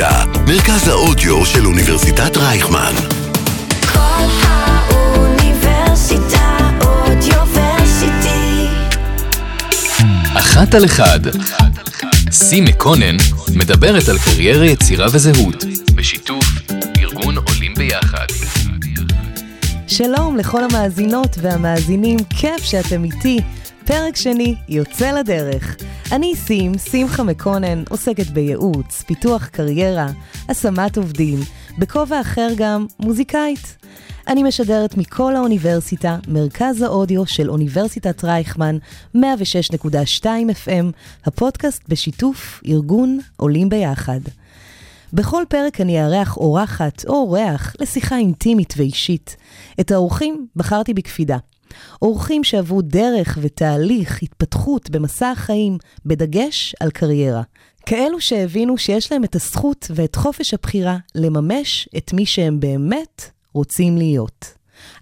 אוניברסיטה, מרכז האודיו של אוניברסיטת רייכמן. כל האוניברסיטה אודיוורסיטי. אחת על אחד. סי מקונן מדברת על קריירה, יצירה וזהות, בשיתוף ארגון עולים ביחד. שלום לכל המאזינות והמאזינים, כיף שאתם איתי. פרק שני יוצא לדרך. אני סים, שמחה מקונן, עוסקת בייעוץ, פיתוח קריירה, השמת עובדים, בכובע אחר גם מוזיקאית. אני משדרת מכל האוניברסיטה, מרכז האודיו של אוניברסיטת רייכמן, 106.2 FM, הפודקאסט בשיתוף ארגון עולים ביחד. בכל פרק אני אארח אורחת או אורח לשיחה אינטימית ואישית. את האורחים בחרתי בקפידה. אורחים שעברו דרך ותהליך התפתחות במסע החיים, בדגש על קריירה. כאלו שהבינו שיש להם את הזכות ואת חופש הבחירה לממש את מי שהם באמת רוצים להיות.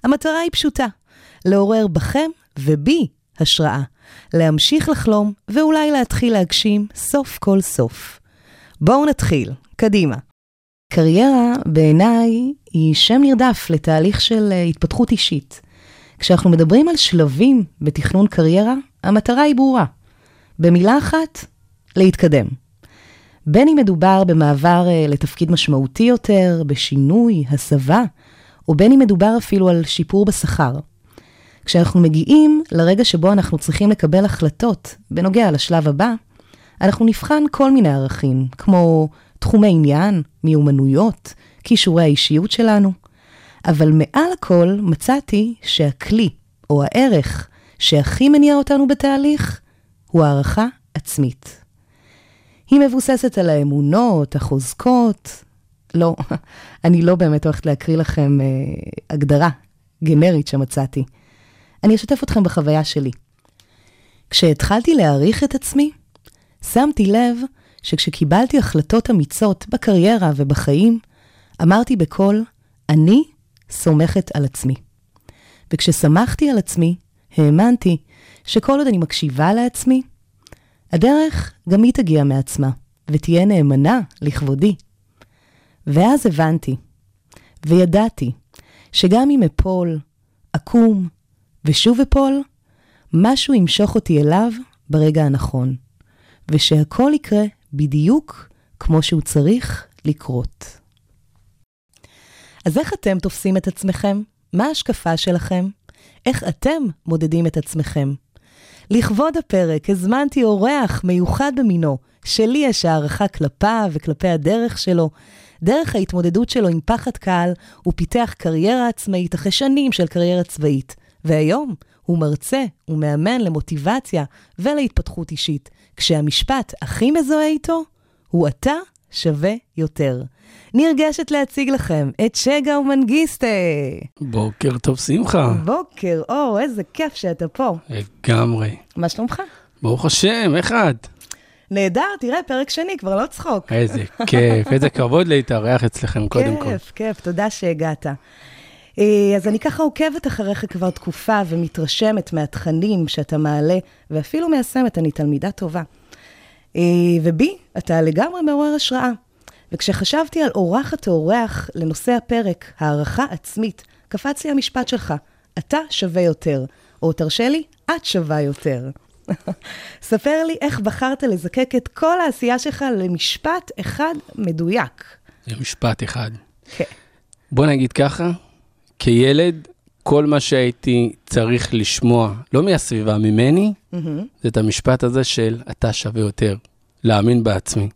המטרה היא פשוטה, לעורר בכם ובי השראה, להמשיך לחלום ואולי להתחיל להגשים סוף כל סוף. בואו נתחיל, קדימה. קריירה בעיניי היא שם נרדף לתהליך של אה, התפתחות אישית. כשאנחנו מדברים על שלבים בתכנון קריירה, המטרה היא ברורה. במילה אחת, להתקדם. בין אם מדובר במעבר אה, לתפקיד משמעותי יותר, בשינוי, הסבה, או בין אם מדובר אפילו על שיפור בשכר. כשאנחנו מגיעים לרגע שבו אנחנו צריכים לקבל החלטות בנוגע לשלב הבא, אנחנו נבחן כל מיני ערכים, כמו תחומי עניין, מיומנויות, כישורי האישיות שלנו. אבל מעל הכל מצאתי שהכלי, או הערך, שהכי מניע אותנו בתהליך, הוא הערכה עצמית. היא מבוססת על האמונות, החוזקות. לא, אני לא באמת הולכת להקריא לכם אה, הגדרה גנרית שמצאתי. אני אשתף אתכם בחוויה שלי. כשהתחלתי להעריך את עצמי, שמתי לב שכשקיבלתי החלטות אמיצות בקריירה ובחיים, אמרתי בקול, אני סומכת על עצמי. וכשסמכתי על עצמי, האמנתי שכל עוד אני מקשיבה לעצמי, הדרך גם היא תגיע מעצמה, ותהיה נאמנה לכבודי. ואז הבנתי, וידעתי, שגם אם אפול, אקום, ושוב אפול, משהו ימשוך אותי אליו ברגע הנכון, ושהכל יקרה בדיוק כמו שהוא צריך לקרות. אז איך אתם תופסים את עצמכם? מה ההשקפה שלכם? איך אתם מודדים את עצמכם? לכבוד הפרק הזמנתי אורח מיוחד במינו, שלי יש הערכה כלפיו וכלפי הדרך שלו. דרך ההתמודדות שלו עם פחד קהל, הוא פיתח קריירה עצמאית אחרי שנים של קריירה צבאית. והיום הוא מרצה ומאמן למוטיבציה ולהתפתחות אישית, כשהמשפט הכי מזוהה איתו הוא אתה שווה יותר. נרגשת להציג לכם את שגה ומנגיסטה. בוקר טוב, שמחה. בוקר אור, איזה כיף שאתה פה. לגמרי. מה שלומך? ברוך השם, איך את? נהדר, תראה, פרק שני, כבר לא צחוק. איזה כיף, איזה כבוד להתארח אצלכם קודם כל. כיף, כיף, תודה שהגעת. אה, אז אני ככה עוקבת אחריך כבר תקופה ומתרשמת מהתכנים שאתה מעלה, ואפילו מיישמת, אני תלמידה טובה. אה, ובי, אתה לגמרי מעורר השראה. וכשחשבתי על אורחת או אורח לנושא הפרק, הערכה עצמית, קפץ לי המשפט שלך, אתה שווה יותר, או תרשה לי, את שווה יותר. ספר לי איך בחרת לזקק את כל העשייה שלך למשפט אחד מדויק. זה משפט אחד. כן. בוא נגיד ככה, כילד, כל מה שהייתי צריך לשמוע, לא מהסביבה, ממני, זה את המשפט הזה של אתה שווה יותר, להאמין בעצמי.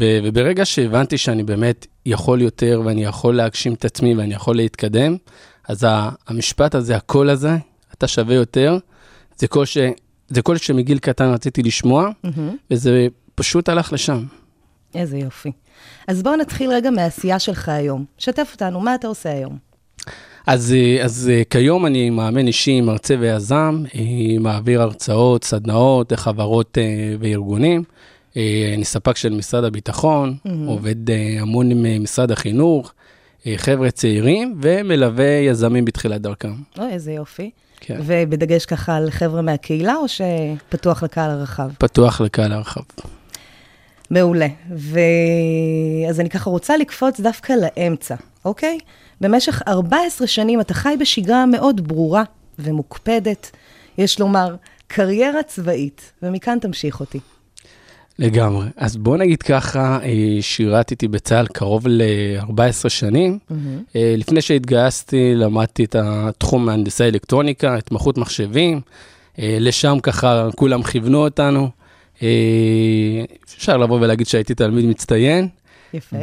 ו- וברגע שהבנתי שאני באמת יכול יותר ואני יכול להגשים את עצמי ואני יכול להתקדם, אז ה- המשפט הזה, הקול הזה, אתה שווה יותר, זה קול, ש- זה קול שמגיל קטן רציתי לשמוע, וזה פשוט הלך לשם. איזה יופי. אז בואו נתחיל רגע מהעשייה שלך היום. שתף אותנו, מה אתה עושה היום? אז, אה, אז אה, כיום אני מאמן אישי, מרצה ויזם, אה, מעביר הרצאות, סדנאות לחברות וארגונים. אני ספק של משרד הביטחון, עובד המון עם משרד החינוך, חבר'ה צעירים, ומלווה יזמים בתחילת דרכם. אוי, איזה יופי. כן. ובדגש ככה על חבר'ה מהקהילה, או שפתוח לקהל הרחב? פתוח לקהל הרחב. מעולה. ו... אז אני ככה רוצה לקפוץ דווקא לאמצע, אוקיי? במשך 14 שנים אתה חי בשגרה מאוד ברורה ומוקפדת, יש לומר, קריירה צבאית, ומכאן תמשיך אותי. לגמרי. אז בוא נגיד ככה, אה, שירתתי בצה"ל קרוב ל-14 שנים. אה, לפני שהתגייסתי, למדתי את התחום מהנדסי אלקטרוניקה, התמחות מחשבים. אה, לשם ככה כולם כיוונו אותנו. אפשר לבוא ולהגיד שהייתי תלמיד מצטיין. יפה.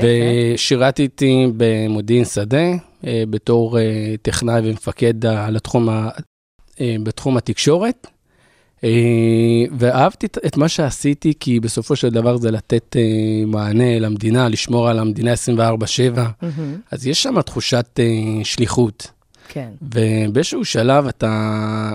ושירתתי במודיעין שדה אה, בתור אה, טכנאי ומפקד ה- לתחום ה- אה, בתחום התקשורת. אה, ואהבתי את- מה שעשיתי, כי בסופו של דבר זה לתת מענה למדינה, לשמור על המדינה 24/7. מהמם, אז יש שם תחושת שליחות. כן. ובאיזשהו שלב אתה,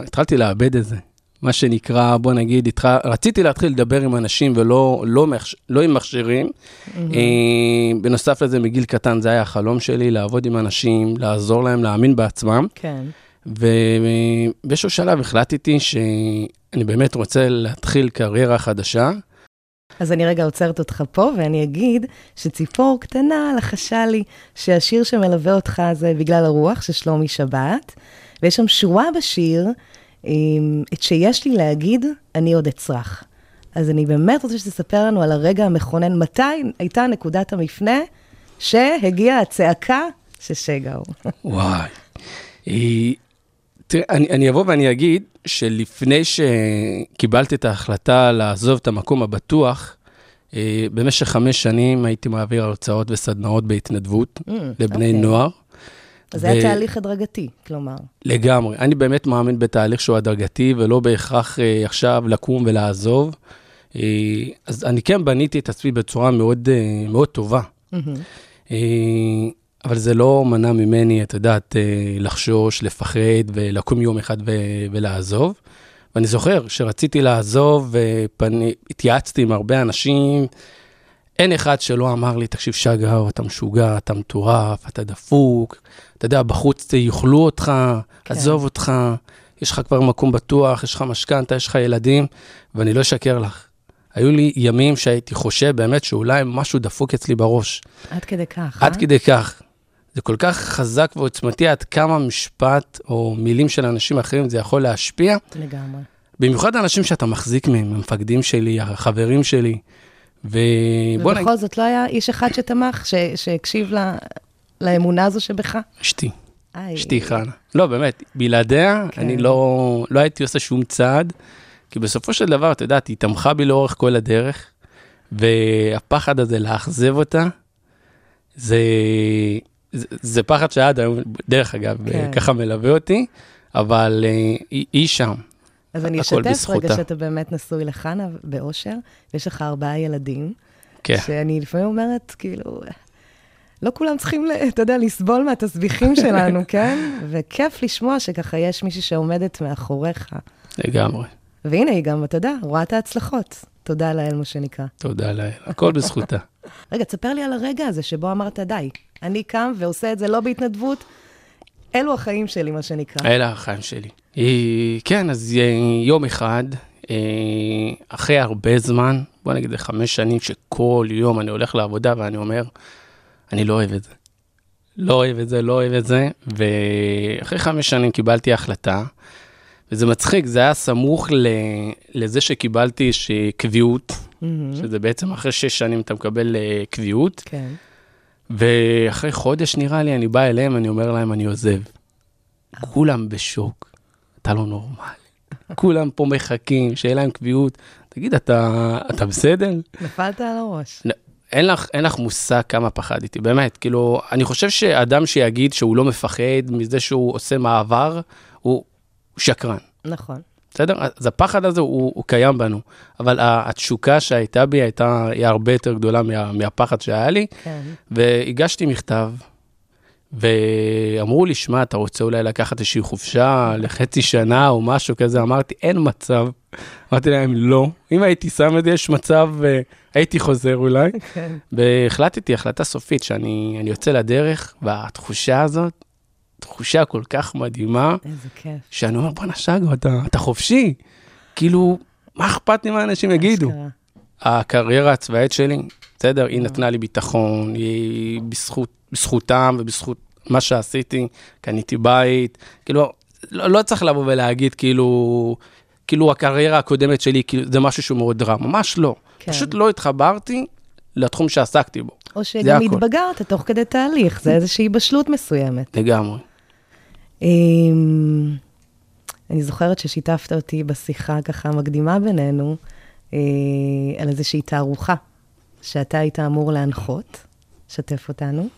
התחלתי לאבד את זה. מה שנקרא, בוא נגיד, התח... רציתי להתחיל לדבר עם אנשים ולא לא. לא עם מכשירים. אה, בנוסף לזה, מגיל קטן זה היה החלום שלי, לעבוד עם אנשים, לעזור להם להאמין בעצמם. כן. ובאיזשהו שלב החלטתי שאני באמת רוצה להתחיל קריירה חדשה. אז אני רגע עוצרת אותך פה, ואני אגיד שציפור קטנה לחשה לי שהשיר שמלווה אותך זה בגלל הרוח של שלומי שבת, ויש שם שורה בשיר, את שיש לי להגיד, אני עוד אצרח. אז אני באמת רוצה שתספר לנו על הרגע המכונן, מתי הייתה נקודת המפנה שהגיעה הצעקה ששגה הוא. וואי. היא... תראה, אני, אני אבוא ואני אגיד שלפני שקיבלתי את ההחלטה לעזוב את המקום הבטוח, אה, במשך חמש שנים הייתי מעביר הרצאות וסדנאות בהתנדבות Mm, לבני אוקיי. נוער. אז זה היה ו- תהליך הדרגתי, כלומר. לגמרי. אני באמת מאמין בתהליך שהוא הדרגתי, ולא בהכרח אה, עכשיו לקום ולעזוב. אה, אז אני כן בניתי את עצמי בצורה מאוד, אה, מאוד טובה. מהמם. אה, אבל זה לא מנע ממני, את יודעת, אה, לחשוש, לפחד ולקום יום אחד ו- ולעזוב. ואני זוכר שרציתי לעזוב והתייעצתי עם הרבה אנשים, אין אחד שלא אמר לי, תקשיב, שגר, אתה משוגע, אתה מטורף, אתה דפוק, אתה יודע, בחוץ יאכלו אותך, כן. עזוב אותך, יש לך כבר מקום בטוח, יש לך משכנתה, יש לך ילדים, ואני לא אשקר לך. היו לי ימים שהייתי חושב באמת שאולי משהו דפוק אצלי בראש. עד כדי כך, אה? עד כדי כך. זה כל כך חזק ועוצמתי עד כמה משפט או מילים של אנשים אחרים זה יכול להשפיע. לגמרי. במיוחד האנשים שאתה מחזיק מהם, המפקדים שלי, החברים שלי. נגיד, ובכל זאת לא היה איש אחד שתמך, ש- שהקשיב ל- לאמונה הזו שבך? אשתי. אשתי חנה. לא, באמת, בלעדיה כן. אני לא, לא הייתי עושה שום צעד, כי בסופו של דבר, את יודעת, היא תמכה בי לאורך כל הדרך, והפחד הזה לאכזב אותה, זה, זה, זה פחד שעד היום, דרך אגב, כן. ככה מלווה אותי, אבל אה, היא, היא שם. אז אני אשתף. רגע שאתה באמת נשוי לחנה באושר, ויש לך ארבעה ילדים, כן. שאני לפעמים אומרת, כאילו, לא כולם צריכים, אתה יודע, לסבול מהתסביכים שלנו, כן? וכיף לשמוע שככה יש מישהי שעומדת מאחוריך. לגמרי. והנה, היא גם, אתה יודע, רואה את ההצלחות. תודה לאל, מה שנקרא. תודה לאל, הכל בזכותה. רגע, תספר לי על הרגע הזה שבו אמרת, די, אני קם ועושה את זה לא בהתנדבות, אלו החיים שלי, מה שנקרא. אלה החיים שלי. כן, אז אה, יום אחד, אה, אחרי הרבה זמן, בוא נגיד חמש שנים, שכל יום אני הולך לעבודה ואני אומר, אני לא אוהב את זה. לא אוהב את זה, לא אוהב את זה, ואחרי חמש שנים קיבלתי החלטה, וזה מצחיק, זה היה סמוך ל- לזה שקיבלתי קביעות, מהמם. שזה בעצם אחרי שש שנים אתה מקבל אה, קביעות, כן. ואחרי חודש נראה לי, אני בא אליהם, אני אומר להם, אני עוזב. כולם בשוק, אתה לא נורמלי. כולם פה מחכים, שיהיה להם קביעות. תגיד, אתה, אתה בסדר? נפלת על הראש. אין לך, אין לך מושג כמה פחדתי, באמת. כאילו, אני חושב שאדם שיגיד שהוא לא מפחד מזה שהוא עושה מעבר, הוא שקרן. נכון. בסדר? אז הפחד הזה הוא, הוא קיים בנו, אבל התשוקה שהייתה בי הייתה, היא הרבה יותר גדולה מה, מהפחד שהיה לי. כן. והגשתי מכתב, ואמרו לי, שמע, אתה רוצה אולי לקחת איזושהי חופשה לחצי שנה או משהו כזה? אמרתי, אין מצב. אמרתי להם, לא. אם הייתי שם את זה, יש מצב, אה, הייתי חוזר אולי. כן. והחלטתי החלטה סופית שאני אני יוצא לדרך, והתחושה הזאת, תחושה כל כך מדהימה, איזה כיף. שאני אומר, בואנה שגו, אתה, אתה חופשי. כאילו, מה אכפת לי מה אנשים יגידו? הקריירה הצבאית שלי, בסדר, היא נתנה לי ביטחון, היא בזכות, בזכותם ובזכות מה שעשיתי, קניתי בית, כאילו, לא, לא צריך לבוא ולהגיד כאילו, כאילו הקריירה הקודמת שלי, כאילו, זה משהו שהוא מאוד רע, ממש לא. כן. פשוט לא התחברתי לתחום שעסקתי בו, או שגם. התבגרת תוך כדי תהליך, זה איזושהי בשלות מסוימת. לגמרי. אמ, אני זוכרת ששיתפת אותי בשיחה ככה מקדימה בינינו, על איזושהי תערוכה שאתה היית אמור להנחות. שתף אותנו.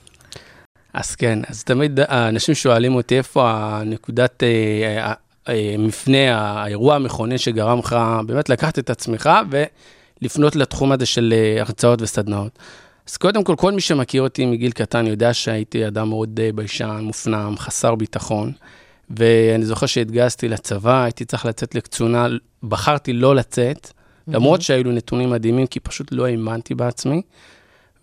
אז כן, אז תמיד האנשים שואלים אותי איפה הנקודת אה, אה, מפנה, האירוע המכונן שגרם לך באמת לקחת את עצמך ולפנות לתחום הזה של אה, הרצאות וסדנאות. אז קודם כל, כל מי שמכיר אותי מגיל קטן יודע שהייתי אדם מאוד אה, ביישן, מופנם, חסר ביטחון. ואני זוכר שהתגייסתי לצבא, הייתי צריך לצאת לקצונה, בחרתי לא לצאת, למרות שהיו נתונים מדהימים, כי פשוט לא האמנתי בעצמי.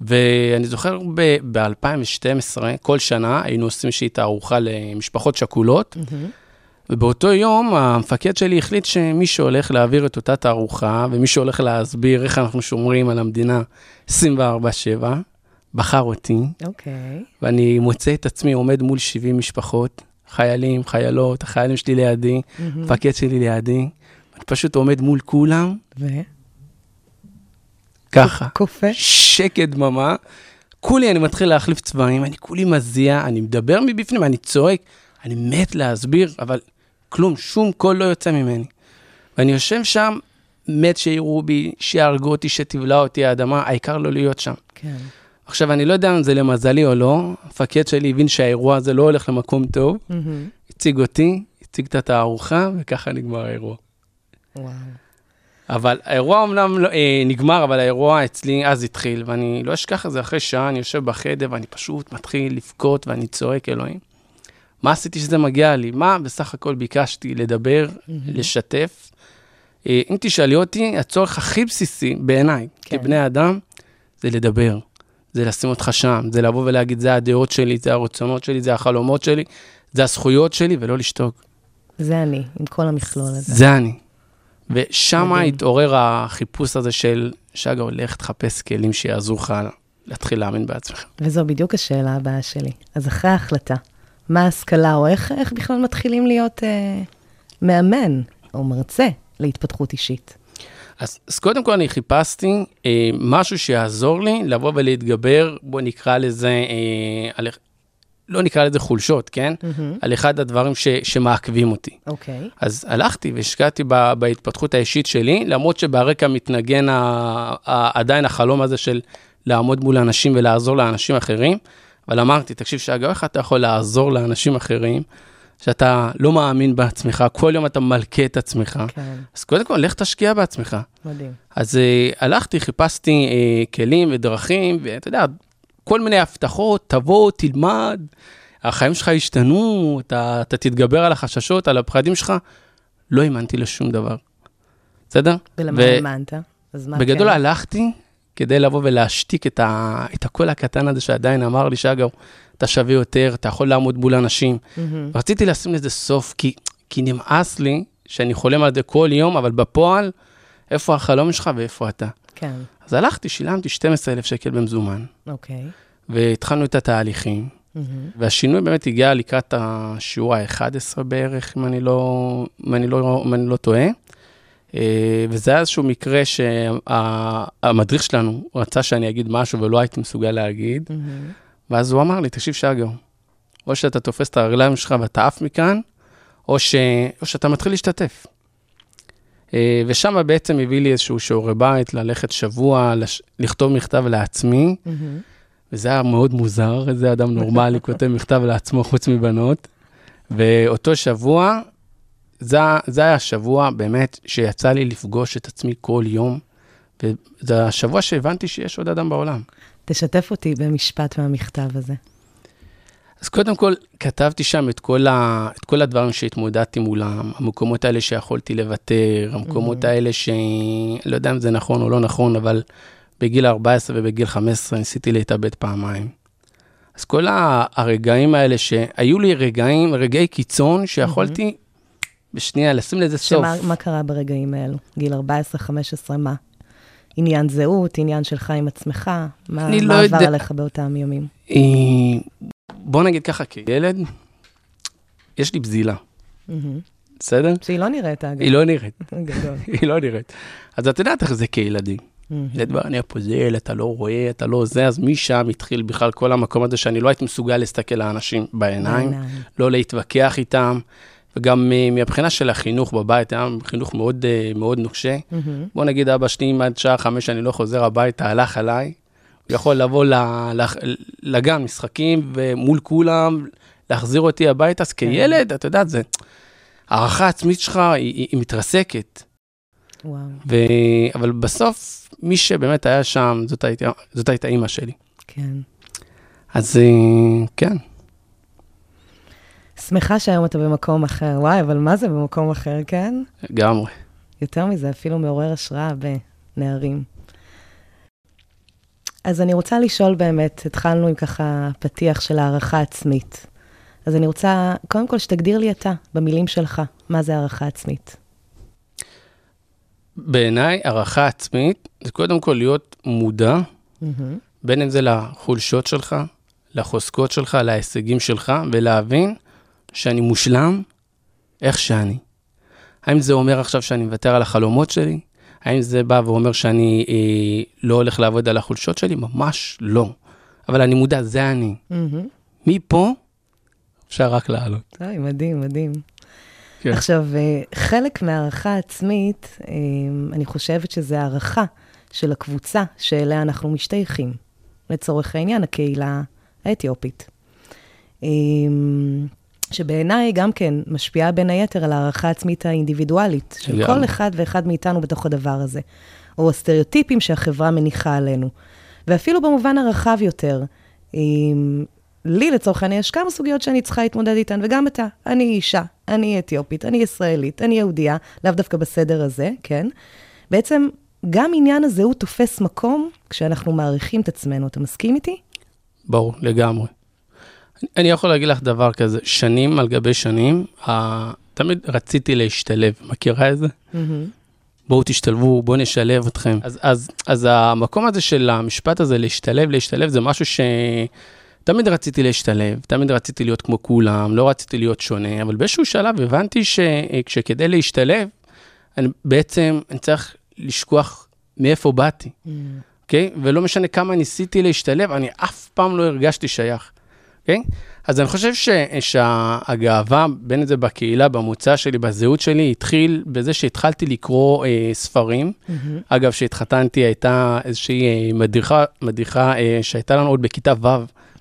ואני זוכר ב-2012, כל שנה היינו עושים איזושהי תערוכה למשפחות שכולות, ובאותו יום המפקד שלי החליט שמי שהולך להעביר את אותה תערוכה, ומי שהולך להסביר איך אנחנו שומרים על המדינה 24/7, בחר אותי, אוקיי. ואני מוצא את עצמי עומד מול 70 משפחות, חיילים, חיילות, החיילים שלי לידי, המפקד שלי לידי, אני פשוט עומד מול כולם, ו? ככה. קופא? שקט דממה. כולי אני מתחיל להחליף צבעים, אני כולי מזיע, אני מדבר מבפנים, אני צועק, אני מת להסביר, אבל כלום, שום קול לא יוצא ממני. ואני יושב שם, מת שיראו בי, שיהרגו אותי, שתבלע אותי האדמה, העיקר לא להיות שם. כן. עכשיו, אני לא יודע אם זה למזלי או לא, המפקד שלי הבין שהאירוע הזה לא הולך למקום טוב, מהמם. הציג אותי, הציג את התערוכה, וככה נגמר האירוע. וואו. אבל האירוע אמנם לא, אה, נגמר, אבל האירוע אצלי אז התחיל, ואני לא אשכח את זה אחרי שעה, אני יושב בחדר ואני פשוט מתחיל לבכות ואני צועק, אלוהים. מה עשיתי שזה מגיע לי? מה בסך הכל ביקשתי? לדבר, לשתף. אה, אם תשאלי אותי, הצורך הכי בסיסי בעיניי, כן. כבני אדם, זה לדבר. זה לשים אותך שם, זה לבוא ולהגיד, זה הדעות שלי, זה הרצונות שלי, זה החלומות שלי, זה הזכויות שלי, ולא לשתוק. זה אני, עם כל המכלול הזה. זה אני. ושם. התעורר החיפוש הזה של, שגה, הולך תחפש כלים שיעזרו לך להתחיל להאמין בעצמך. וזו בדיוק השאלה הבאה שלי. אז אחרי ההחלטה, מה ההשכלה, או איך, איך בכלל מתחילים להיות אה, מאמן או מרצה להתפתחות אישית? אז, אז קודם כל אני חיפשתי אה, משהו שיעזור לי לבוא ולהתגבר, בוא נקרא לזה, אה, על, לא נקרא לזה חולשות, כן? על אחד הדברים ש, שמעכבים אותי. אוקיי. אז הלכתי והשקעתי ב- בהתפתחות האישית שלי, למרות שברקע מתנגן ה- ה- עדיין החלום הזה של לעמוד מול אנשים ולעזור לאנשים אחרים, אבל אמרתי, תקשיב, שגה, איך אתה יכול לעזור לאנשים אחרים, שאתה לא מאמין בעצמך, כל יום אתה מלכה את עצמך, כן, אז קודם כל, לך תשקיע בעצמך. מדהים. אז uh, הלכתי, חיפשתי uh, כלים ודרכים, ואתה יודע, כל מיני הבטחות, תבוא, תלמד, החיים שלך ישתנו, אתה, אתה תתגבר על החששות, על הפחדים שלך. לא האמנתי לשום דבר, בסדר? ולמה האמנת? אז מה בגדול כן? הלכתי כדי לבוא ולהשתיק את, ה, את הקול הקטן הזה שעדיין אמר לי, שגר, אתה שווה יותר, אתה יכול לעמוד מול אנשים. מהמם. רציתי לשים לזה סוף, כי, כי נמאס לי שאני חולם על זה כל יום, אבל בפועל, איפה החלום שלך ואיפה אתה. כן, אז הלכתי, שילמתי 12,000 שקל במזומן, אוקיי. והתחלנו את התהליכים, מהמם. והשינוי באמת הגיע לקראת השיעור ה-11 בערך, אם אני לא, אם אני לא, אם אני לא טועה. אה, וזה היה איזשהו מקרה שהמדריך שלנו רצה שאני אגיד משהו ולא הייתי מסוגל להגיד, מהמם. ואז הוא אמר לי, תקשיב שגר, או שאתה תופס את הרגליים שלך ואתה עף מכאן, או, ש... או שאתה מתחיל להשתתף. אה, ושם בעצם הביא לי איזשהו שיעורי בית, ללכת שבוע, לש... לכתוב מכתב לעצמי, מהמם. וזה היה מאוד מוזר, איזה אדם נורמלי כותב מכתב לעצמו חוץ מבנות. ואותו שבוע, זה, זה היה השבוע באמת שיצא לי לפגוש את עצמי כל יום, וזה השבוע שהבנתי שיש עוד אדם בעולם. תשתף אותי במשפט מהמכתב הזה. אז קודם כל, כתבתי שם את כל, ה, את כל הדברים שהתמודדתי מולם, המקומות האלה שיכולתי לוותר, המקומות Mhm. האלה ש... לא יודע אם זה נכון או לא נכון, אבל בגיל 14 ובגיל 15 ניסיתי להתאבד פעמיים. אז כל הרגעים האלה שהיו לי רגעים, רגעי קיצון, שיכולתי בשנייה לשים לזה סוף. שמה מה קרה ברגעים האלו? גיל 14, 15, מה? עניין זהות, עניין שלך עם עצמך? מה, אני מה לא עבר יודע. עליך באותם ימים? בוא נגיד ככה, כילד, יש לי בזילה. בסדר? שהיא לא נראית, אגב. היא לא נראית, גדול. היא לא נראית. אז את יודעת איך זה כילדים. ילד בא, אני הפוזל, אתה לא רואה, אתה לא זה, אז משם התחיל בכלל כל המקום הזה שאני לא הייתי מסוגל להסתכל לאנשים בעיניים. לא להתווכח איתם, וגם אה, מהבחינה של החינוך בבית, היה חינוך מאוד, אה, מאוד נוקשה. מהמם. בוא נגיד, אבא שלי, אם עד שעה חמש אני לא חוזר הביתה, הלך עליי, הוא יכול לבוא ל- לגן משחקים ומול כולם, להחזיר אותי הביתה, אז כילד, אתה יודע, זה, הערכה העצמית שלך היא, היא, היא מתרסקת. וואו. ו... אבל בסוף, מי שבאמת היה שם, זאת הייתה, זאת הייתה אימא שלי. כן. אז אה, כן, שמחה שהיום אתה במקום אחר. וואי, אבל מה זה במקום אחר, כן? לגמרי. יותר מזה, אפילו מעורר השראה בנערים. אז אני רוצה לשאול באמת, התחלנו עם ככה פתיח של הערכה עצמית. אז אני רוצה, קודם כל, שתגדיר לי אתה, במילים שלך, מה זה הערכה עצמית. בעיניי, הערכה עצמית זה קודם כל להיות מודע, מהמם. בין אם זה לחולשות שלך, לחוזקות שלך, להישגים שלך, ולהבין שאני מושלם איך שאני. האם זה אומר עכשיו שאני מוותר על החלומות שלי? האם זה בא ואומר שאני אה, לא הולך לעבוד על החולשות שלי? ממש לא. אבל אני מודע, זה אני. מהמם. מפה אפשר רק לעלות. אוי, מדהים, מדהים. כן. עכשיו, אה, חלק מהערכה עצמית, אה, אני חושבת שזה הערכה של הקבוצה שאליה אנחנו משתייכים. לצורך העניין, הקהילה האתיופית. שבעיניי גם כן משפיעה בין היתר על הערכה עצמית האינדיבידואלית של לגמרי. כל אחד ואחד מאיתנו בתוך הדבר הזה, או הסטריאוטיפים שהחברה מניחה עלינו. ואפילו במובן הרחב יותר, אה, לי לצורך העניין יש כמה סוגיות שאני צריכה להתמודד איתן, וגם אתה. אני אישה, אני אתיופית, אני ישראלית, אני יהודייה, לאו דווקא בסדר הזה, כן? בעצם גם עניין הזהות תופס מקום כשאנחנו מעריכים את עצמנו. אתה מסכים איתי? ברור, לגמרי. אני יכול להגיד לך דבר כזה, שנים על גבי שנים, תמיד רציתי להשתלב, מכירה את זה? בואו תשתלבו, בואו נשלב אתכם. אז, אז, אז המקום הזה של המשפט הזה, להשתלב, להשתלב, זה משהו ש... תמיד רציתי להשתלב, תמיד רציתי להיות כמו כולם, לא רציתי להיות שונה, אבל באיזשהו שלב הבנתי שכשכדי להשתלב, אני בעצם, אני צריך לשכוח מאיפה באתי, אוקיי? ולא משנה כמה ניסיתי להשתלב, אני אף פעם לא הרגשתי שייך, אוקיי? אז אני חושב ש, שהגאווה, בין אם זה בקהילה, במוצא שלי, בזהות שלי, התחיל בזה שהתחלתי לקרוא אה, ספרים. אגב, כשהתחתנתי הייתה איזושהי אה, מדריכה, מדריכה אה, שהייתה לנו עוד בכיתה ו',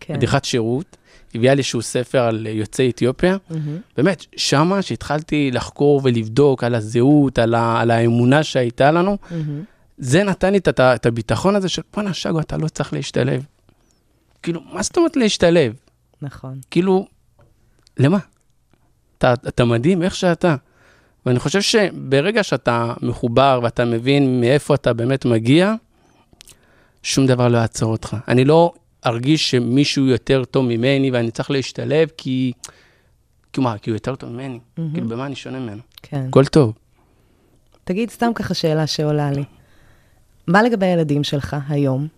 כן. מדריכת שירות. הביאה לי איזשהו ספר על יוצאי אתיופיה. מהמם. באמת, שמה שהתחלתי לחקור ולבדוק על הזהות, על, ה, על האמונה שהייתה לנו, מהמם. זה נתן לי את, את הביטחון הזה של בואנה, שגו, אתה לא צריך להשתלב. כאילו, מה זאת אומרת להשתלב? נכון. כאילו, למה? אתה, אתה מדהים איך שאתה. ואני חושב שברגע שאתה מחובר ואתה מבין מאיפה אתה באמת מגיע, שום דבר לא יעצור אותך. אני לא ארגיש שמישהו יותר טוב ממני ואני צריך להשתלב כי... כי מה, כי הוא יותר טוב ממני? כאילו, במה אני שונה ממנו? כן. הכל טוב. תגיד סתם ככה שאלה שעולה לי. מה לגבי הילדים שלך היום?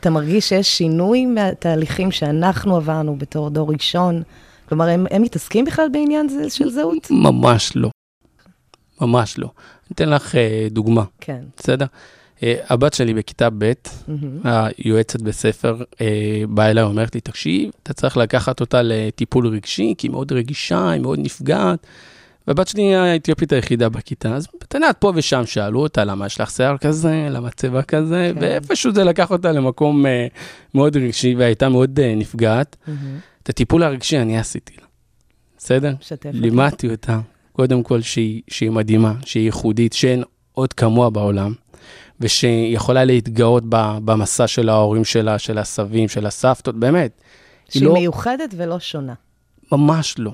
אתה מרגיש שיש שינוי מהתהליכים שאנחנו עברנו בתור דור ראשון? כלומר, הם, הם מתעסקים בכלל בעניין זה של זהות? ממש לא. ממש לא. אני אתן לך אה, דוגמה, כן. בסדר? אה, הבת שלי בכיתה ב', מהמם. היועצת בספר אה, באה אליי, אומרת לי, תקשיב, אתה צריך לקחת אותה לטיפול רגשי, כי היא מאוד רגישה, היא מאוד נפגעת. והבת שלי היא האתיופית היחידה בכיתה, אז אתה יודע, פה ושם שאלו אותה, למה יש לך שיער כזה, למה צבע כזה, כן. ואיפשהו זה לקח אותה למקום אה, מאוד רגשי, והייתה מאוד אה, נפגעת. מהמם. את הטיפול הרגשי אני עשיתי לה, בסדר? שתף. לימדתי אותה, קודם כל שהיא, שהיא מדהימה, שהיא ייחודית, שאין עוד כמוה בעולם, ושהיא יכולה להתגאות ב- במסע של ההורים שלה, של הסבים, של הסבתות, באמת. היא שהיא לא- מיוחדת ולא שונה. ממש לא.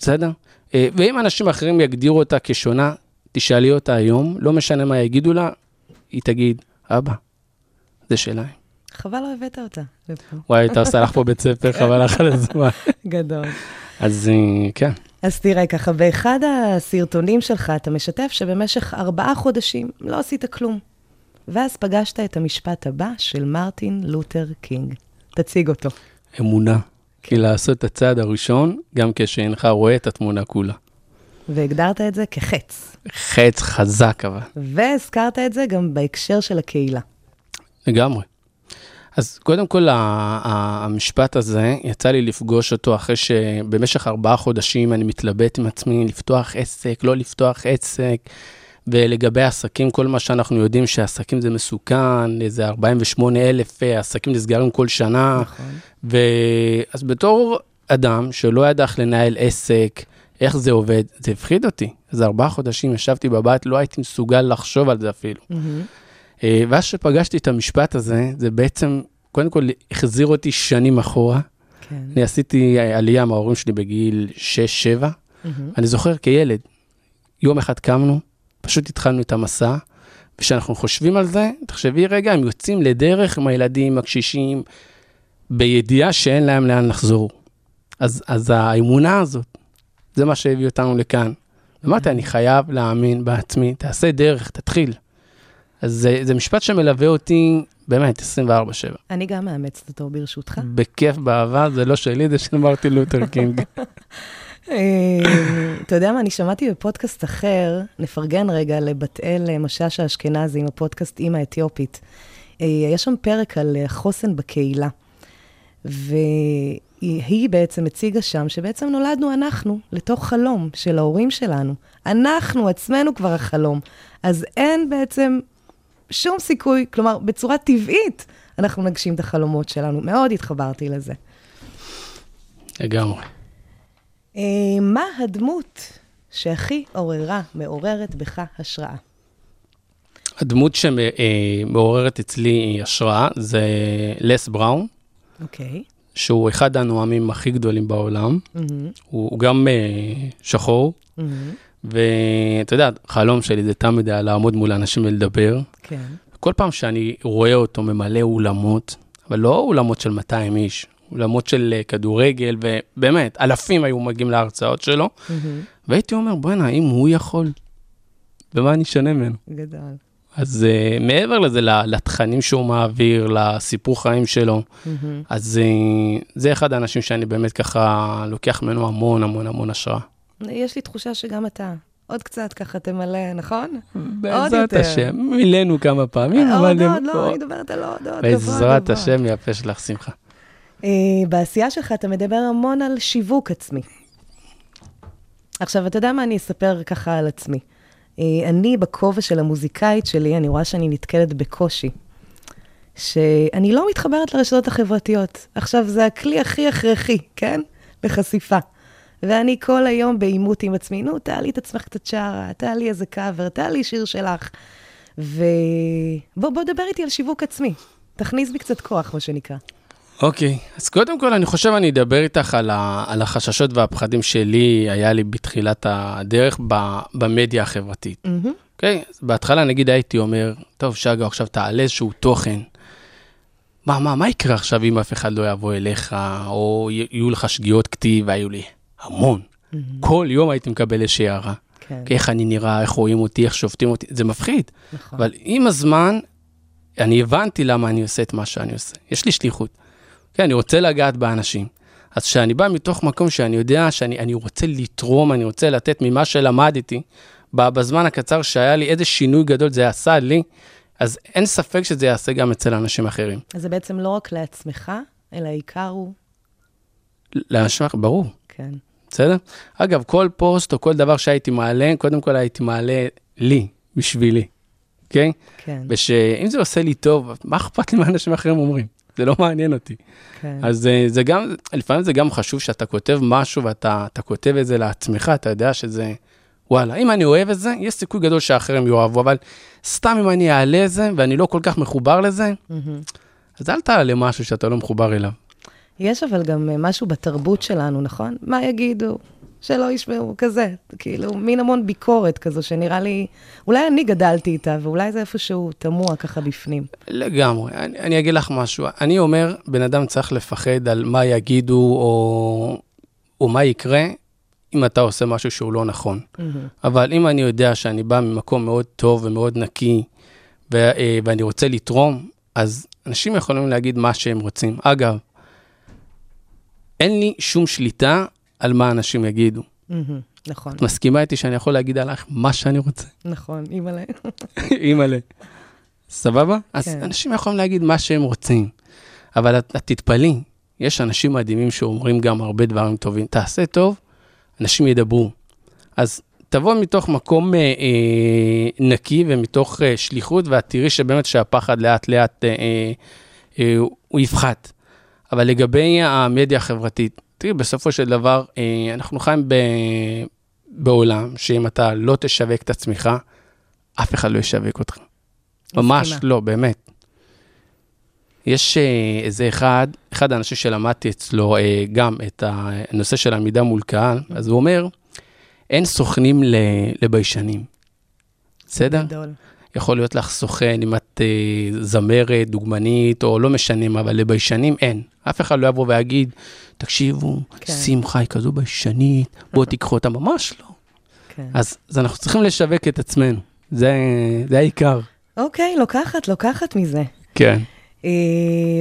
בסדר? אה, ואם אנשים אחרים יגדירו אותה כשונה, תשאלי אותה היום, לא משנה מה יגידו לה, היא תגיד, אבא, זה שלהם. חבל לא הבאת אותה. וואי, הייתה עושה לך פה בית ספר, חבל לך על הזמן. גדול. אז אה, כן, אז תראה, ככה, באחד הסרטונים שלך אתה משתף שבמשך ארבעה חודשים לא עשית כלום. ואז פגשת את המשפט הבא של מרטין לותר קינג. תציג אותו. אמונה. כי לעשות את הצעד הראשון, גם כשאינך רואה את התמונה כולה. והגדרת את זה כחץ. חץ חזק אבל. והזכרת את זה גם בהקשר של הקהילה. לגמרי. אז קודם כל, המשפט הזה, יצא לי לפגוש אותו אחרי שבמשך ארבעה חודשים אני מתלבט עם עצמי לפתוח עסק, לא לפתוח עסק. ולגבי עסקים, כל מה שאנחנו יודעים שעסקים זה מסוכן, איזה 48 אלף אה, עסקים נסגרים כל שנה. נכון. ו... אז בתור אדם שלא ידע איך לנהל עסק, איך זה עובד, זה הפחיד אותי. אז ארבעה חודשים ישבתי בבית, לא הייתי מסוגל לחשוב על זה אפילו. אה, ואז שפגשתי את המשפט הזה, זה בעצם, קודם כל החזיר אותי שנים אחורה. כן. אני עשיתי עלייה מההורים שלי בגיל 6-7. מהמם. אני זוכר כילד, יום אחד קמנו, פשוט התחלנו את המסע, וכשאנחנו חושבים על זה, תחשבי רגע, הם יוצאים לדרך עם הילדים, הקשישים, בידיעה שאין להם לאן לחזור. אז, אז האמונה הזאת, זה מה שהביא אותנו לכאן. אמרתי, אני חייב להאמין בעצמי, תעשה דרך, תתחיל. אז זה, זה משפט שמלווה אותי באמת 24-7. אני גם מאמצת אותו ברשותך. בכיף, באהבה, זה לא שלי, זה של מרטין לותר קינג. אה, אתה יודע מה, אני שמעתי בפודקאסט אחר, נפרגן רגע לבת אל אה, משאש האשכנזי עם הפודקאסט אימא אתיופית. אה, יש שם פרק על אה, חוסן בקהילה. והיא בעצם הציגה שם שבעצם נולדנו אנחנו לתוך חלום של ההורים שלנו. אנחנו עצמנו כבר החלום. אז אין בעצם שום סיכוי, כלומר, בצורה טבעית אנחנו נגשים את החלומות שלנו. מאוד התחברתי לזה. לגמרי. אה, מה הדמות שהכי עוררה, מעוררת בך השראה? הדמות שמעוררת אצלי השראה זה לס בראון, אוקיי. שהוא אחד הנואמים הכי גדולים בעולם. מהמם, הוא, הוא גם אה, שחור, מהמם, ואתה יודע, חלום שלי זה תמיד היה לעמוד מול אנשים ולדבר. כן. כל פעם שאני רואה אותו ממלא אולמות, אבל לא אולמות של 200 איש, אולמות של אה, כדורגל, ובאמת, אלפים היו מגיעים להרצאות שלו, מהמם, והייתי אומר, בוא'נה, אם הוא יכול, במה אני שונה ממנו? גדול. אז uh, מעבר לזה, לתכנים שהוא מעביר, לסיפור חיים שלו, מהמם. אז uh, זה אחד האנשים שאני באמת ככה לוקח ממנו המון המון המון השראה. יש לי תחושה שגם אתה. עוד קצת ככה תמלא, נכון? בעזרת. השם, מילאנו כמה פעמים, אבל... עוד, עוד, לא, אני מדברת על עוד, עוד, בעזרת גבוה, גבוה. השם יפה שלך שמחה. אה, בעשייה שלך אתה מדבר המון על שיווק עצמי. עכשיו, אתה יודע מה? אני אספר ככה על עצמי. אה, אני, בכובע של המוזיקאית שלי, אני רואה שאני נתקלת בקושי. שאני לא מתחברת לרשתות החברתיות. עכשיו, זה הכלי הכי הכרחי, כן? לחשיפה. ואני כל היום בעימות עם עצמי, נו, תעלי את עצמך קצת שרה, תעלי איזה קאבר, תעלי שיר שלך. ובוא, בוא דבר איתי על שיווק עצמי. תכניס בי קצת כוח, מה שנקרא. אוקיי, אז קודם כל אני חושב אני אדבר איתך על, ה, על החששות והפחדים שלי, היה לי בתחילת הדרך ב, במדיה החברתית. אוקיי? אז בהתחלה נגיד הייתי אומר, טוב, שגו, עכשיו תעלה איזשהו תוכן. מה, מה, מה יקרה עכשיו אם אף אחד לא יבוא אליך, או יהיו לך שגיאות כתיב, והיו לי המון. כל יום הייתי מקבל איזושהי הערה. כן, איך אני נראה, איך רואים אותי, איך שופטים אותי, זה מפחיד. נכון. אבל עם הזמן, אני הבנתי למה אני עושה את מה שאני עושה. יש לי שליחות. כן, אני רוצה לגעת באנשים. אז כשאני בא מתוך מקום שאני יודע שאני אני רוצה לתרום, אני רוצה לתת ממה שלמדתי, בזמן הקצר שהיה לי איזה שינוי גדול זה עשה לי, אז אין ספק שזה יעשה גם אצל אנשים אחרים. אז זה בעצם לא רק לעצמך, אלא העיקר הוא, לאנשים אחרים, ברור, כן. בסדר? אגב, כל פוסט או כל דבר שהייתי מעלה, קודם כל הייתי מעלה לי, בשבילי, אוקיי? כן, ושאם זה עושה לי טוב, מה אכפת לי מה אנשים אחרים אומרים? זה לא מעניין אותי. כן. אז אה, זה גם, לפעמים זה גם חשוב שאתה כותב משהו ואתה אתה כותב את זה לעצמך, אתה יודע שזה, וואלה, אם אני אוהב את זה, יש סיכוי גדול שאחרים יאהבו, אבל סתם אם אני אעלה את זה ואני לא כל כך מחובר לזה, מהמם. אז אל תעלה משהו שאתה לא מחובר אליו. יש אבל גם אה, משהו בתרבות שלנו, נכון? מה יגידו? שלא ישמעו, כזה. כאילו, מין המון ביקורת כזו, שנראה לי, אולי אני גדלתי איתה, ואולי זה איפשהו תמוה ככה בפנים. לגמרי. אני, אני אגיד לך משהו. אני אומר, בן אדם צריך לפחד על מה יגידו או, או מה יקרה אם אתה עושה משהו שהוא לא נכון. אבל אם אני יודע שאני בא ממקום מאוד טוב ומאוד נקי, ו- אה, ואני רוצה לתרום, אז אנשים יכולים להגיד מה שהם רוצים. אגב, אין לי שום שליטה על מה אנשים יגידו. נכון, את מסכימה איתי שאני יכול להגיד עלייך מה שאני רוצה? נכון, אימא'לה. אימא'לה. סבבה? אז כן. אנשים יכולים להגיד מה שהם רוצים, אבל את, את תתפלאי, יש אנשים מדהימים שאומרים גם הרבה דברים טובים. תעשה טוב, אנשים ידברו. אז תבוא מתוך מקום אה, אה, נקי ומתוך אה, שליחות, ואת תראי שבאמת שהפחד לאט לאט אה, אה, אה, הוא יפחת. אבל לגבי המדיה החברתית, תראי, בסופו של דבר, אה, אנחנו חיים ב, בעולם שאם אתה לא תשווק את עצמך, אף אחד לא ישווק אותך. ממש. לא, באמת. יש אה, איזה אחד, אחד האנשים שלמדתי אצלו אה, גם את הנושא של עמידה מול קהל, אז הוא אומר, אין סוכנים לביישנים. בסדר? גדול. יכול להיות לך סוכן אם את אה, זמרת, דוגמנית, או לא משנה מה, אבל לביישנים אין. אף אחד לא יבוא ויגיד, תקשיבו, כן. שמחה היא כזו ביישנית, בואו תיקחו אותה, ממש לא. כן. אז, אז אנחנו צריכים לשווק את עצמנו, זה, זה העיקר. אוקיי, לוקחת, לוקחת מזה. כן. אה,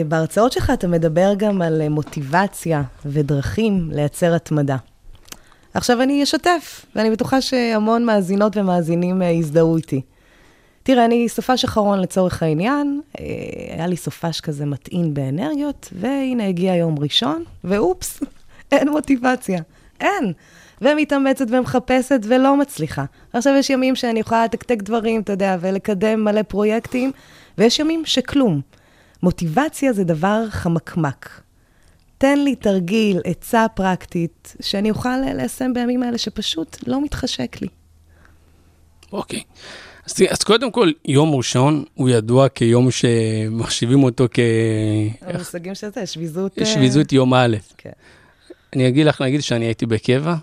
בהרצאות שלך אתה מדבר גם על אה, מוטיבציה ודרכים לייצר התמדה. עכשיו אני אשתף, ואני בטוחה שהמון מאזינות ומאזינים אה, יזדהו איתי. תראה, אני סופש אחרון לצורך העניין, אה, היה לי סופש כזה מטעין באנרגיות, והנה הגיע יום ראשון, ואופס, אין מוטיבציה, אין. ומתאמצת ומחפשת ולא מצליחה. עכשיו יש ימים שאני יכולה לתקתק דברים, אתה יודע, ולקדם מלא פרויקטים, ויש ימים שכלום. מוטיבציה זה דבר חמקמק. תן לי תרגיל, עצה פרקטית, שאני אוכל ליישם בימים האלה שפשוט לא מתחשק לי. אוקיי. תראי, אז קודם כל, יום ראשון הוא ידוע כיום שמחשיבים אותו המושגים של זה, שביזות... אה, כשביזות יום א'. כן. אני אגיד לך, נגיד שאני הייתי בקבע,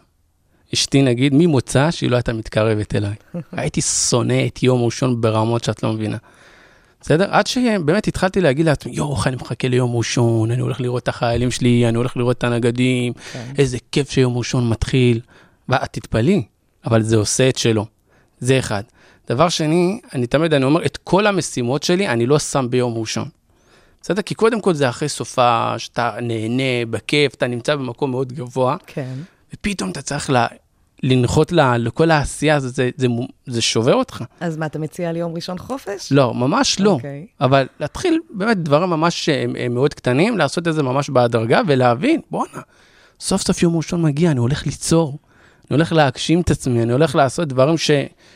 אשתי נגיד ממוצא שהיא לא הייתה מתקרבת אליי. הייתי שונא את יום ראשון ברמות שאת לא מבינה. בסדר? עד שבאמת התחלתי להגיד לעצמי, יואו, אני מחכה ליום ראשון, אני הולך לראות את החיילים שלי, אני הולך לראות את הנגדים, כן. איזה כיף שיום ראשון מתחיל. ואת תתפלאי, אבל זה עושה את שלו. זה אחד. דבר שני, אני תמיד, אני אומר, את כל המשימות שלי אני לא שם ביום ראשון. בסדר? כי קודם כל זה אחרי סופה, שאתה נהנה, בכיף, אתה נמצא במקום מאוד גבוה, כן. ופתאום אתה צריך לה, לנחות לה, לכל העשייה, זה, זה, זה, זה שובר אותך. אז מה, אתה מציע לי יום ראשון חופש? לא, ממש לא. אוקיי. אבל להתחיל באמת דברים ממש הם, הם מאוד קטנים, לעשות את זה ממש בהדרגה ולהבין, בואנה, סוף סוף יום ראשון מגיע, אני הולך ליצור, אני הולך להגשים את עצמי, אני הולך לעשות דברים ש,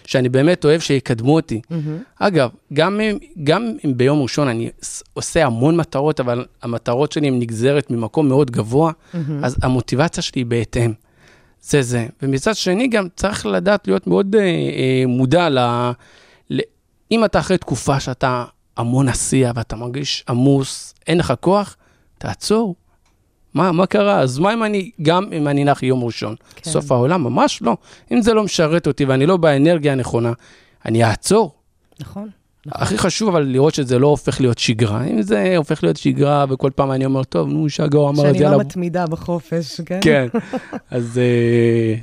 שאני באמת אוהב שיקדמו אותי. מהמם. אגב, גם אם, גם אם ביום ראשון אני עושה המון מטרות, אבל המטרות שלי הן נגזרת ממקום מאוד גבוה, מהמם. אז המוטיבציה שלי היא בהתאם. זה זה. ומצד שני גם צריך לדעת להיות מאוד אה, אה, מודע ל, ל... אם אתה אחרי תקופה שאתה המון עשייה ואתה מרגיש עמוס, אין לך כוח, תעצור. מה, מה קרה? אז מה אם אני, גם אם אני נח יום ראשון? כן. כן. סוף העולם? ממש לא. אם זה לא משרת אותי ואני לא באנרגיה הנכונה, אני אעצור. נכון. הכי חשוב אבל לראות שזה לא הופך להיות שגרה. אם זה הופך להיות שגרה וכל פעם אני אומר, טוב, נו, שגו אמר את שאני זה לא עליו. מתמידה בחופש, כן? כן, אז אה,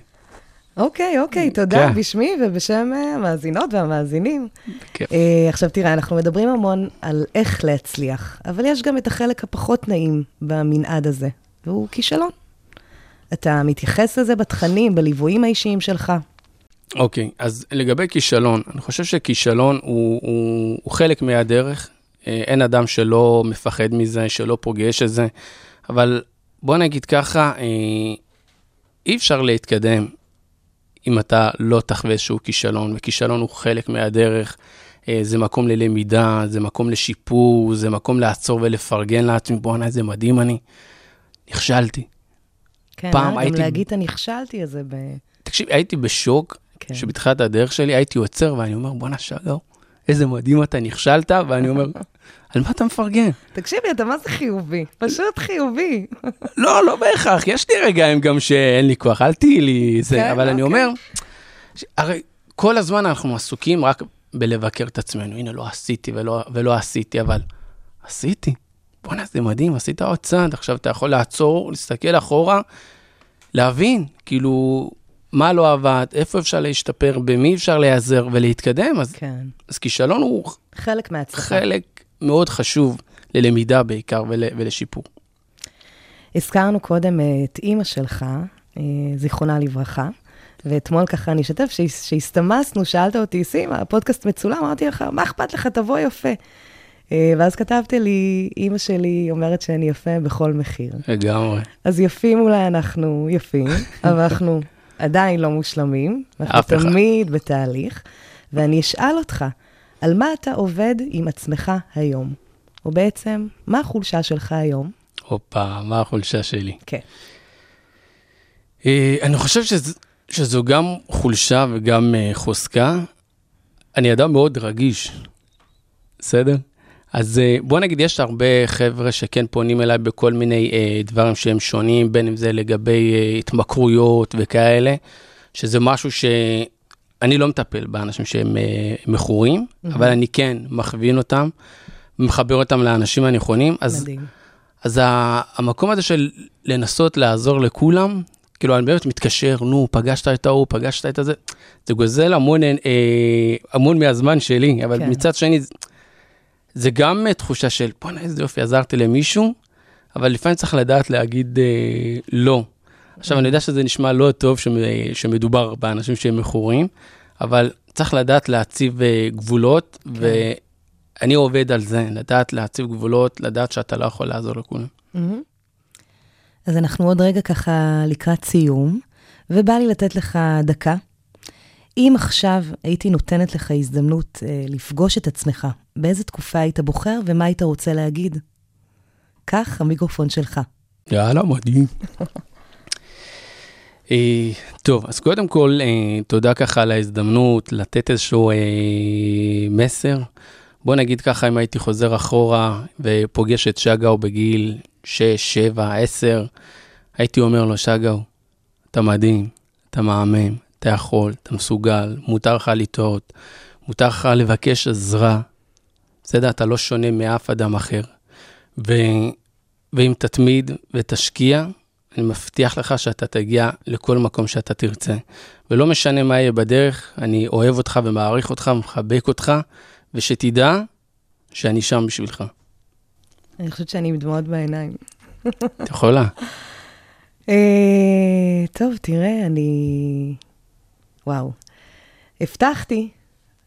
אוקיי, אוקיי, תודה כן. בשמי ובשם אה, המאזינות והמאזינים. כיף. אה, עכשיו תראה, אנחנו מדברים המון על איך להצליח, אבל יש גם את החלק הפחות נעים במנעד הזה, והוא כישלון. אתה מתייחס לזה בתכנים, בליוויים האישיים שלך. אוקיי, אז לגבי כישלון, אני חושב שכישלון הוא, הוא, הוא חלק מהדרך. אה, אין אדם שלא מפחד מזה, שלא פוגש את זה, אבל בוא נגיד ככה, אה, אי אפשר להתקדם אם אתה לא תחווה איזשהו כישלון, וכישלון הוא חלק מהדרך. אה, זה מקום ללמידה, זה מקום לשיפור, זה מקום לעצור ולפרגן לעצמי, בואנה, איזה מדהים אני. נכשלתי. כן, פעם אה? הייתי- גם להגיד את הנכשלתי הזה ב... תקשיב, הייתי בשוק, כן. שבתחילת הדרך שלי הייתי עוצר ואני אומר, בואנה שגר, איזה מדהים אתה נכשלת, ואני אומר, על מה אתה מפרגן? תקשיב לי, אתה מה זה חיובי? פשוט חיובי. לא, לא בהכרח, יש לי רגעים גם שאין לי כוח, אל תהיי לי זה, כן, אבל אני אוקיי. אומר, ש- הרי כל הזמן אנחנו עסוקים רק בלבקר את עצמנו, הנה, לא עשיתי ולא, ולא עשיתי, אבל עשיתי. בואנה, זה מדהים, עשית עוד צעד, עכשיו אתה יכול לעצור, להסתכל אחורה, להבין, כאילו, מה לא עבד, איפה אפשר להשתפר, במי אפשר להיעזר ולהתקדם, אז, כן. אז כישלון הוא חלק מההצלחה. חלק מאוד חשוב ללמידה בעיקר ול, ולשיפור. הזכרנו קודם אה, את אימא שלך, אה, זיכרונה לברכה, ואתמול ככה אני אשתף, כשהסתמסנו, שאלת אותי, סימה, הפודקאסט מצולם, אמרתי לך, מה אכפת לך, תבוא יפה. אה, ואז כתבת לי, אימא שלי אומרת שאני יפה בכל מחיר. לגמרי. אז יפים אולי אנחנו יפים, אבל אנחנו עדיין לא מושלמים. אנחנו אף אחד. תמיד בתהליך. ואני אשאל אותך, על מה אתה עובד עם עצמך היום? או בעצם, מה החולשה שלך היום? הופה, מה החולשה שלי? כן. אה, אני חושב שז, שזו גם חולשה וגם אה, חוזקה. אני אדם מאוד רגיש, בסדר? אז אה, בוא נגיד, יש הרבה חבר'ה שכן פונים אליי בכל מיני אה, דברים שהם שונים, בין אם זה לגבי אה, התמכרויות וכאלה, שזה משהו שאני לא מטפל באנשים שהם אה, מכורים, אבל אני כן מכווין אותם, מחבר אותם לאנשים הנכונים. אז מדהים. אז ה- המקום הזה של לנסות לעזור לכולם, כאילו, אני באמת מתקשר, נו, פגשת את ההוא, פגשת את הזה, זה גוזל המון, אה, המון מהזמן שלי, אבל. כן. מצד שני, זה- גם אה, תחושה של, בוא'נה, איזה יופי, עזרתי למישהו, אבל לפעמים צריך לדעת להגיד אה, לא. עכשיו, אני יודע שזה נשמע לא טוב שמ- שמדובר באנשים שהם מכורים, אבל צריך לדעת להציב אה, גבולות, ואני עובד על זה, לדעת להציב גבולות, לדעת שאתה לא יכול לעזור לכולם. אז אנחנו עוד רגע ככה לקראת סיום, ובא לי לתת לך דקה. אם עכשיו הייתי נותנת לך הזדמנות אה, לפגוש את עצמך, באיזה תקופה היית בוחר ומה היית רוצה להגיד? קח, המיקרופון שלך. יאללה, מדהים. אה, טוב, אז קודם כל, אה, תודה ככה על ההזדמנות לתת איזשהו אה, מסר. בוא נגיד ככה, אם הייתי חוזר אחורה ופוגש את שגאו בגיל 6, 7, 10, הייתי אומר לו, שגאו, אתה מדהים, אתה מהמם, אתה יכול, אתה מסוגל, מותר לך לטעות, מותר לך לבקש עזרה. בסדר, אתה לא שונה מאף אדם אחר. ו... ואם תתמיד ותשקיע, אני מבטיח לך שאתה תגיע לכל מקום שאתה תרצה. ולא משנה מה יהיה בדרך, אני אוהב אותך ומעריך אותך, מחבק אותך, ושתדע שאני שם בשבילך. אני חושבת שאני עם דמעות בעיניים. את יכולה. אה, טוב, תראה, אני... וואו. הבטחתי,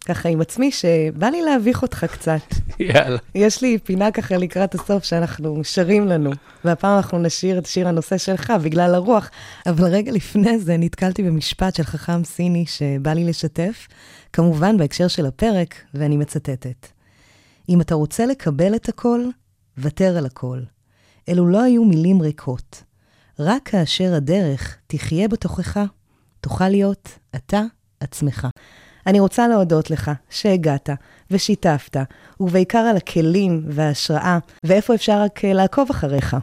ככה עם עצמי, שבא לי להביך אותך קצת. יאללה. יש לי פינה ככה לקראת הסוף שאנחנו שרים לנו, והפעם אנחנו נשיר את שיר הנושא שלך בגלל הרוח. אבל רגע לפני זה נתקלתי במשפט של חכם סיני שבא לי לשתף, כמובן בהקשר של הפרק, ואני מצטטת. אם אתה רוצה לקבל את הכל, ותר על הכל. אלו לא היו מילים ריקות. רק כאשר הדרך תחיה בתוכך, תוכל להיות אתה עצמך. אני רוצה להודות לך שהגעת ושיתפת, ובעיקר על הכלים וההשראה, ואיפה אפשר רק אה, לעקוב אחריך.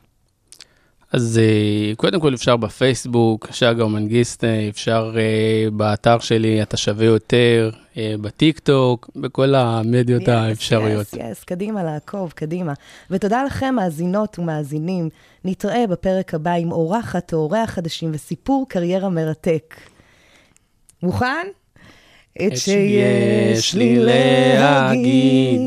אז אה, קודם כל אפשר בפייסבוק, שגר מנגיסטה, אפשר אה, באתר שלי, אתה שווה יותר, בטיק טוק, בכל המדיות האפשריות. יס, יס, קדימה לעקוב, קדימה. ותודה לכם, מאזינות ומאזינים. נתראה בפרק הבא עם אורחת או אורח חדשים וסיפור קריירה מרתק. מוכן? את שיש לי להגיד,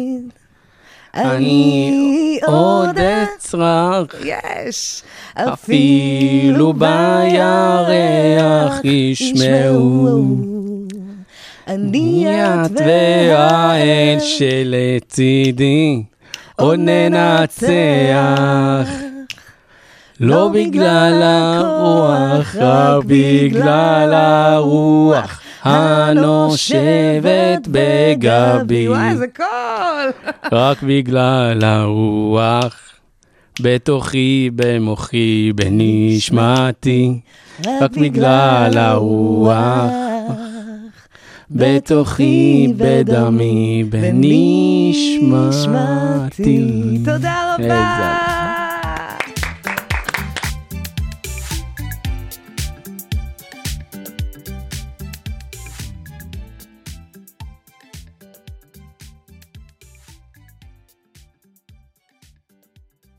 אני עוד אצרח, יש. אפילו בירח ישמעו. אני את והאל שלצידי עוד ננצח. לא בגלל הרוח, רק בגלל הרוח הנושבת בגבי. וואי, איזה קול. רק בגלל הרוח בתוכי, במוחי, בנשמתי. רק בגלל הרוח בתוכי, בדמי, בנשמתי. תודה רבה.